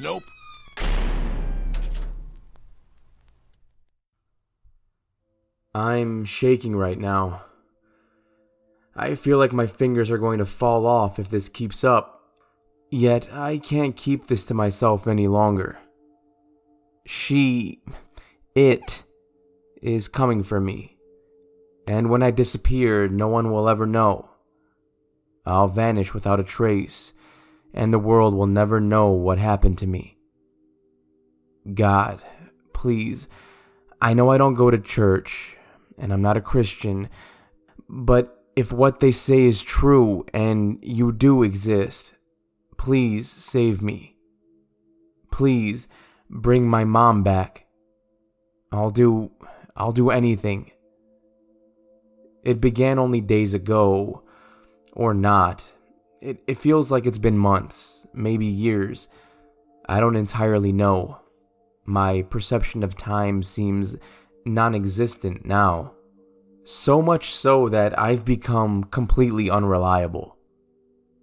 Nope. I'm shaking right now. I feel like my fingers are going to fall off if this keeps up. Yet I can't keep this to myself any longer. She. It. is coming for me. And when I disappear, no one will ever know. I'll vanish without a trace, and the world will never know what happened to me. God, please, I know I don't go to church, and I'm not a Christian, but if what they say is true and you do exist, please save me. Please bring my mom back. I'll do I'll do anything. It began only days ago or not. It it feels like it's been months, maybe years. I don't entirely know. My perception of time seems non existent now. So much so that I've become completely unreliable.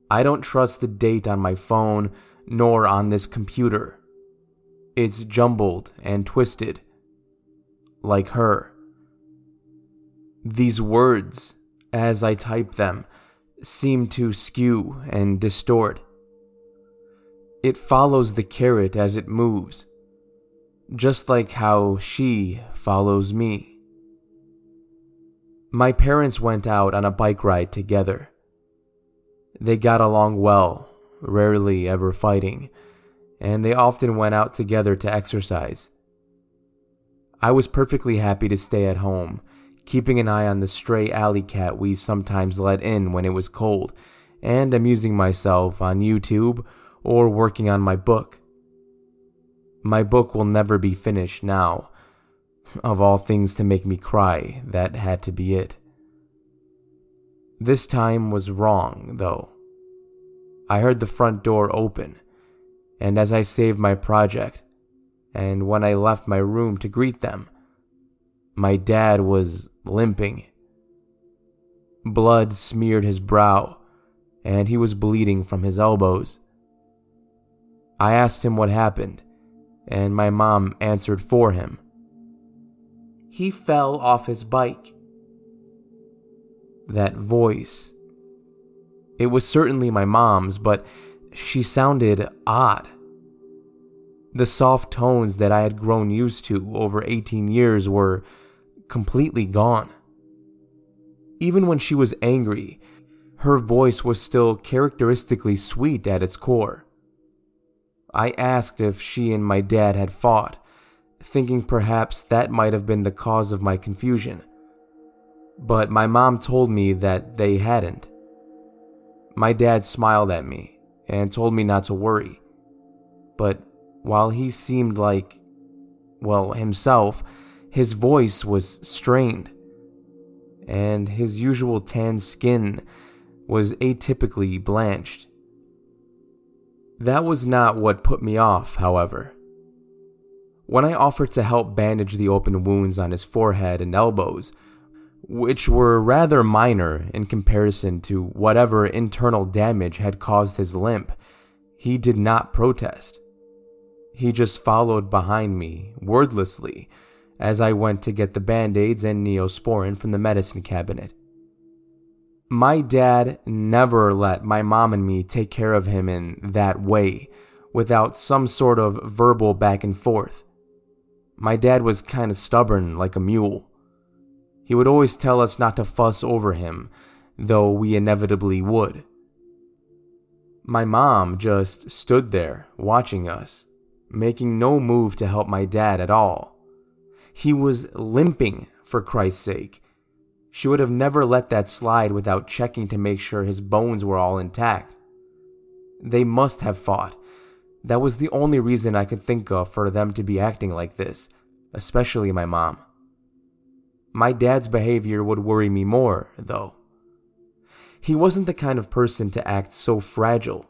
I don't trust the date on my phone nor on this computer. It's jumbled and twisted. Like her. These words, as I type them, seem to skew and distort. It follows the caret as it moves, just like how she follows me. My parents went out on a bike ride together. They got along well, rarely ever fighting, and they often went out together to exercise. I was perfectly happy to stay at home, keeping an eye on the stray alley cat we sometimes let in when it was cold, and amusing myself on YouTube or working on my book. My book will never be finished now, of all things to make me cry, that had to be it. This time was wrong, though. I heard the front door open, and as I saved my project, and when I left my room to greet them, my dad was limping. Blood smeared his brow, and he was bleeding from his elbows. I asked him what happened, and my mom answered for him he fell off his bike. That voice. It was certainly my mom's, but she sounded odd. The soft tones that I had grown used to over 18 years were completely gone. Even when she was angry, her voice was still characteristically sweet at its core. I asked if she and my dad had fought, thinking perhaps that might have been the cause of my confusion. But my mom told me that they hadn't. My dad smiled at me and told me not to worry. But while he seemed like, well, himself, his voice was strained, and his usual tan skin was atypically blanched. That was not what put me off, however. When I offered to help bandage the open wounds on his forehead and elbows, which were rather minor in comparison to whatever internal damage had caused his limp, he did not protest. He just followed behind me, wordlessly, as I went to get the band aids and neosporin from the medicine cabinet. My dad never let my mom and me take care of him in that way, without some sort of verbal back and forth. My dad was kind of stubborn, like a mule. He would always tell us not to fuss over him, though we inevitably would. My mom just stood there, watching us, making no move to help my dad at all. He was limping, for Christ's sake. She would have never let that slide without checking to make sure his bones were all intact. They must have fought, that was the only reason I could think of for them to be acting like this, especially my mom. My dad's behavior would worry me more, though. He wasn't the kind of person to act so fragile.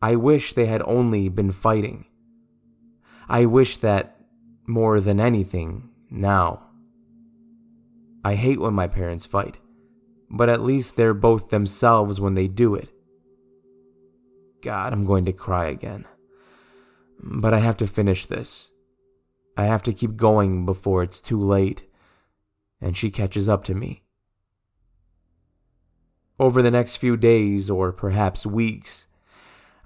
I wish they had only been fighting. I wish that, more than anything, now. I hate when my parents fight, but at least they're both themselves when they do it. God, I'm going to cry again. but I have to finish this. I have to keep going before it's too late, and she catches up to me. Over the next few days, or perhaps weeks,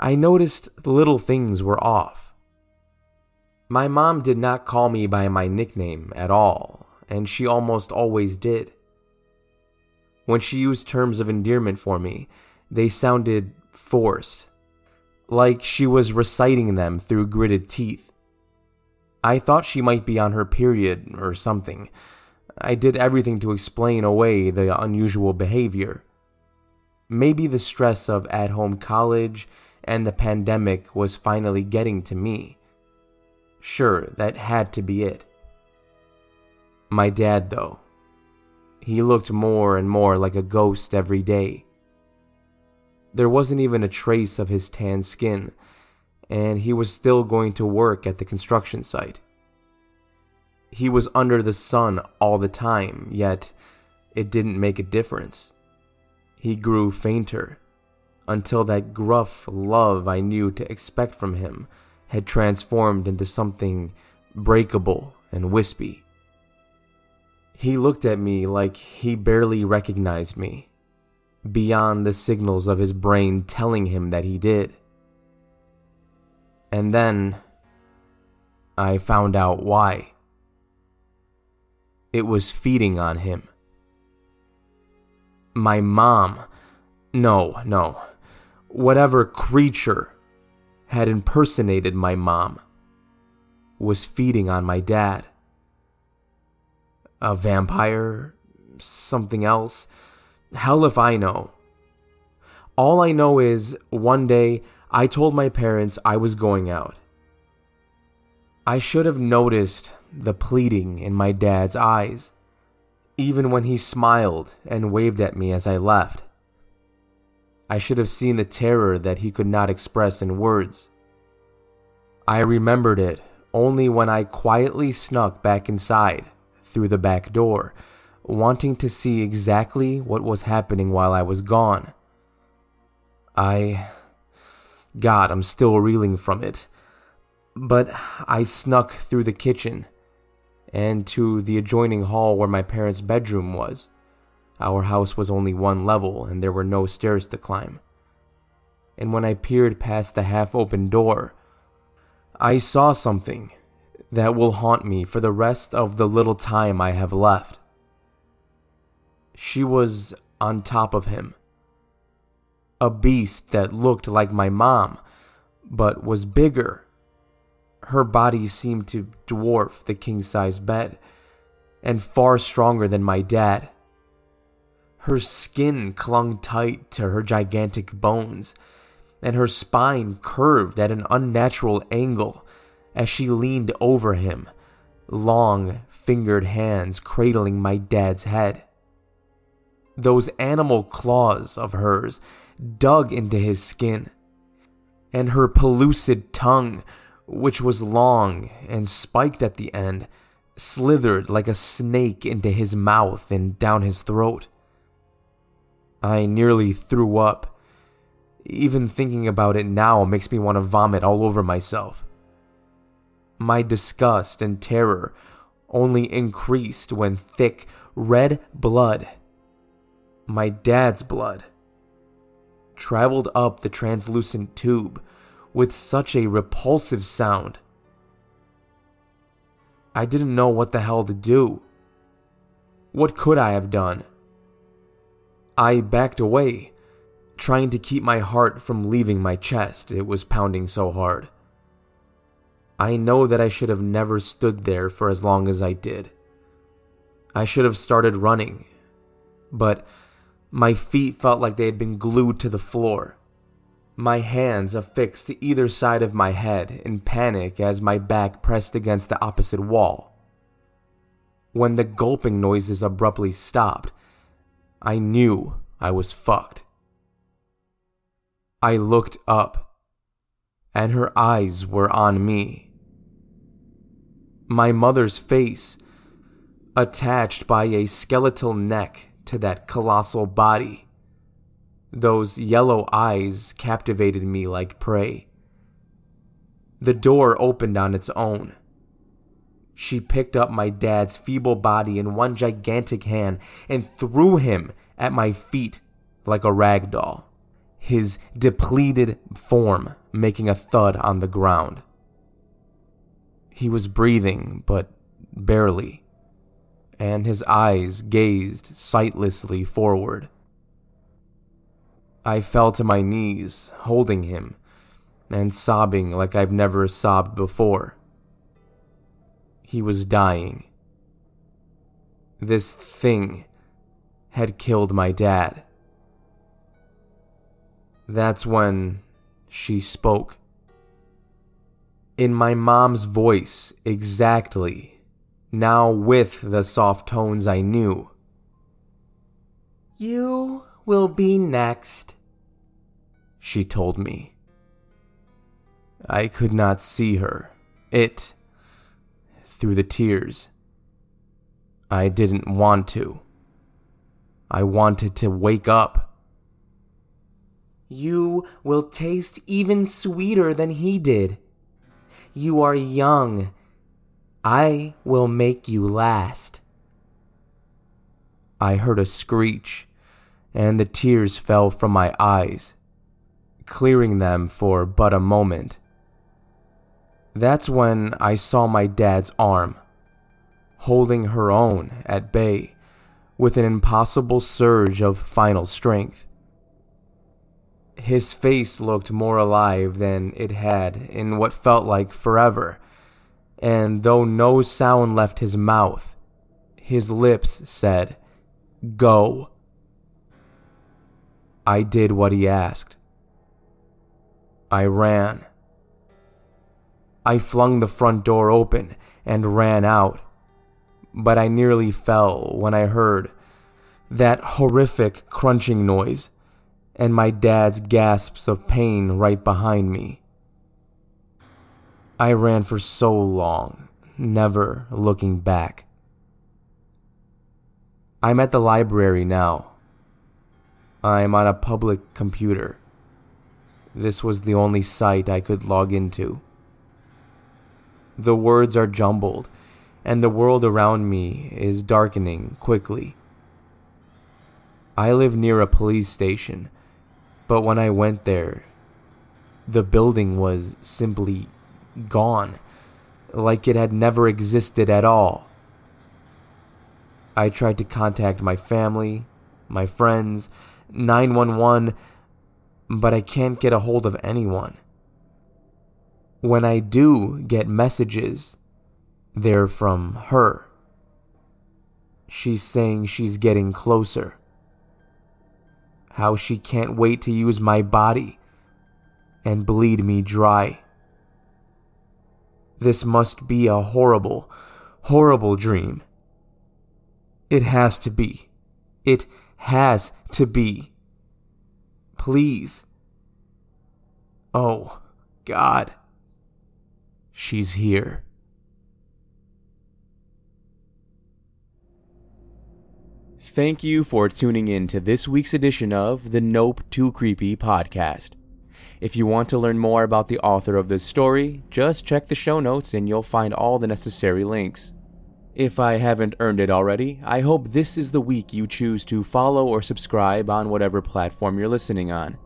I noticed little things were off. My mom did not call me by my nickname at all, and she almost always did. When she used terms of endearment for me, they sounded forced, like she was reciting them through gritted teeth. I thought she might be on her period or something. I did everything to explain away the unusual behavior. Maybe the stress of at home college and the pandemic was finally getting to me. Sure, that had to be it. My dad, though, he looked more and more like a ghost every day. There wasn't even a trace of his tan skin, and he was still going to work at the construction site. He was under the sun all the time, yet it didn't make a difference. He grew fainter until that gruff love I knew to expect from him had transformed into something breakable and wispy. He looked at me like he barely recognized me, beyond the signals of his brain telling him that he did. And then I found out why. It was feeding on him. My mom. No, no. Whatever creature had impersonated my mom was feeding on my dad. A vampire? Something else? Hell if I know. All I know is one day I told my parents I was going out. I should have noticed the pleading in my dad's eyes, even when he smiled and waved at me as I left. I should have seen the terror that he could not express in words. I remembered it only when I quietly snuck back inside through the back door, wanting to see exactly what was happening while I was gone. I God, I'm still reeling from it. But I snuck through the kitchen and to the adjoining hall where my parents' bedroom was. Our house was only one level and there were no stairs to climb. And when I peered past the half open door, I saw something that will haunt me for the rest of the little time I have left. She was on top of him, a beast that looked like my mom, but was bigger. Her body seemed to dwarf the king size bed, and far stronger than my dad. Her skin clung tight to her gigantic bones, and her spine curved at an unnatural angle as she leaned over him, long fingered hands cradling my dad's head. Those animal claws of hers dug into his skin, and her pellucid tongue, which was long and spiked at the end, slithered like a snake into his mouth and down his throat. I nearly threw up. Even thinking about it now makes me want to vomit all over myself. My disgust and terror only increased when thick, red blood, my dad's blood, traveled up the translucent tube with such a repulsive sound. I didn't know what the hell to do. What could I have done? I backed away, trying to keep my heart from leaving my chest. It was pounding so hard. I know that I should have never stood there for as long as I did. I should have started running, but my feet felt like they had been glued to the floor. My hands affixed to either side of my head in panic as my back pressed against the opposite wall. When the gulping noises abruptly stopped, I knew I was fucked. I looked up, and her eyes were on me. My mother's face, attached by a skeletal neck to that colossal body. Those yellow eyes captivated me like prey. The door opened on its own. She picked up my dad's feeble body in one gigantic hand and threw him at my feet like a rag doll, his depleted form making a thud on the ground. He was breathing, but barely, and his eyes gazed sightlessly forward. I fell to my knees, holding him, and sobbing like I've never sobbed before. He was dying. This thing had killed my dad. That's when she spoke. In my mom's voice, exactly, now with the soft tones I knew. You will be next, she told me. I could not see her, it, through the tears. I didn't want to. I wanted to wake up. You will taste even sweeter than he did. You are young. I will make you last. I heard a screech, and the tears fell from my eyes, clearing them for but a moment. That's when I saw my dad's arm, holding her own at bay with an impossible surge of final strength. His face looked more alive than it had in what felt like forever, and though no sound left his mouth, his lips said, Go. I did what he asked. I ran. I flung the front door open and ran out but I nearly fell when I heard that horrific crunching noise and my dad's gasps of pain right behind me. I ran for so long, never looking back. I'm at the library now. I'm on a public computer. This was the only site I could log into. The words are jumbled and the world around me is darkening quickly. I live near a police station, but when I went there, the building was simply gone, like it had never existed at all. I tried to contact my family, my friends, 911, but I can't get a hold of anyone. When I do get messages, they're from her. She's saying she's getting closer. How she can't wait to use my body and bleed me dry. This must be a horrible, horrible dream. It has to be. It has to be. Please. Oh, God. She's here. Thank you for tuning in to this week's edition of the Nope Too Creepy podcast. If you want to learn more about the author of this story, just check the show notes and you'll find all the necessary links. If I haven't earned it already, I hope this is the week you choose to follow or subscribe on whatever platform you're listening on.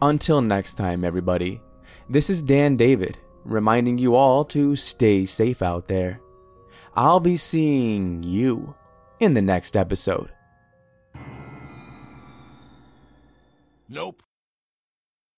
Until next time, everybody, this is Dan David, reminding you all to stay safe out there. I'll be seeing you in the next episode. Nope.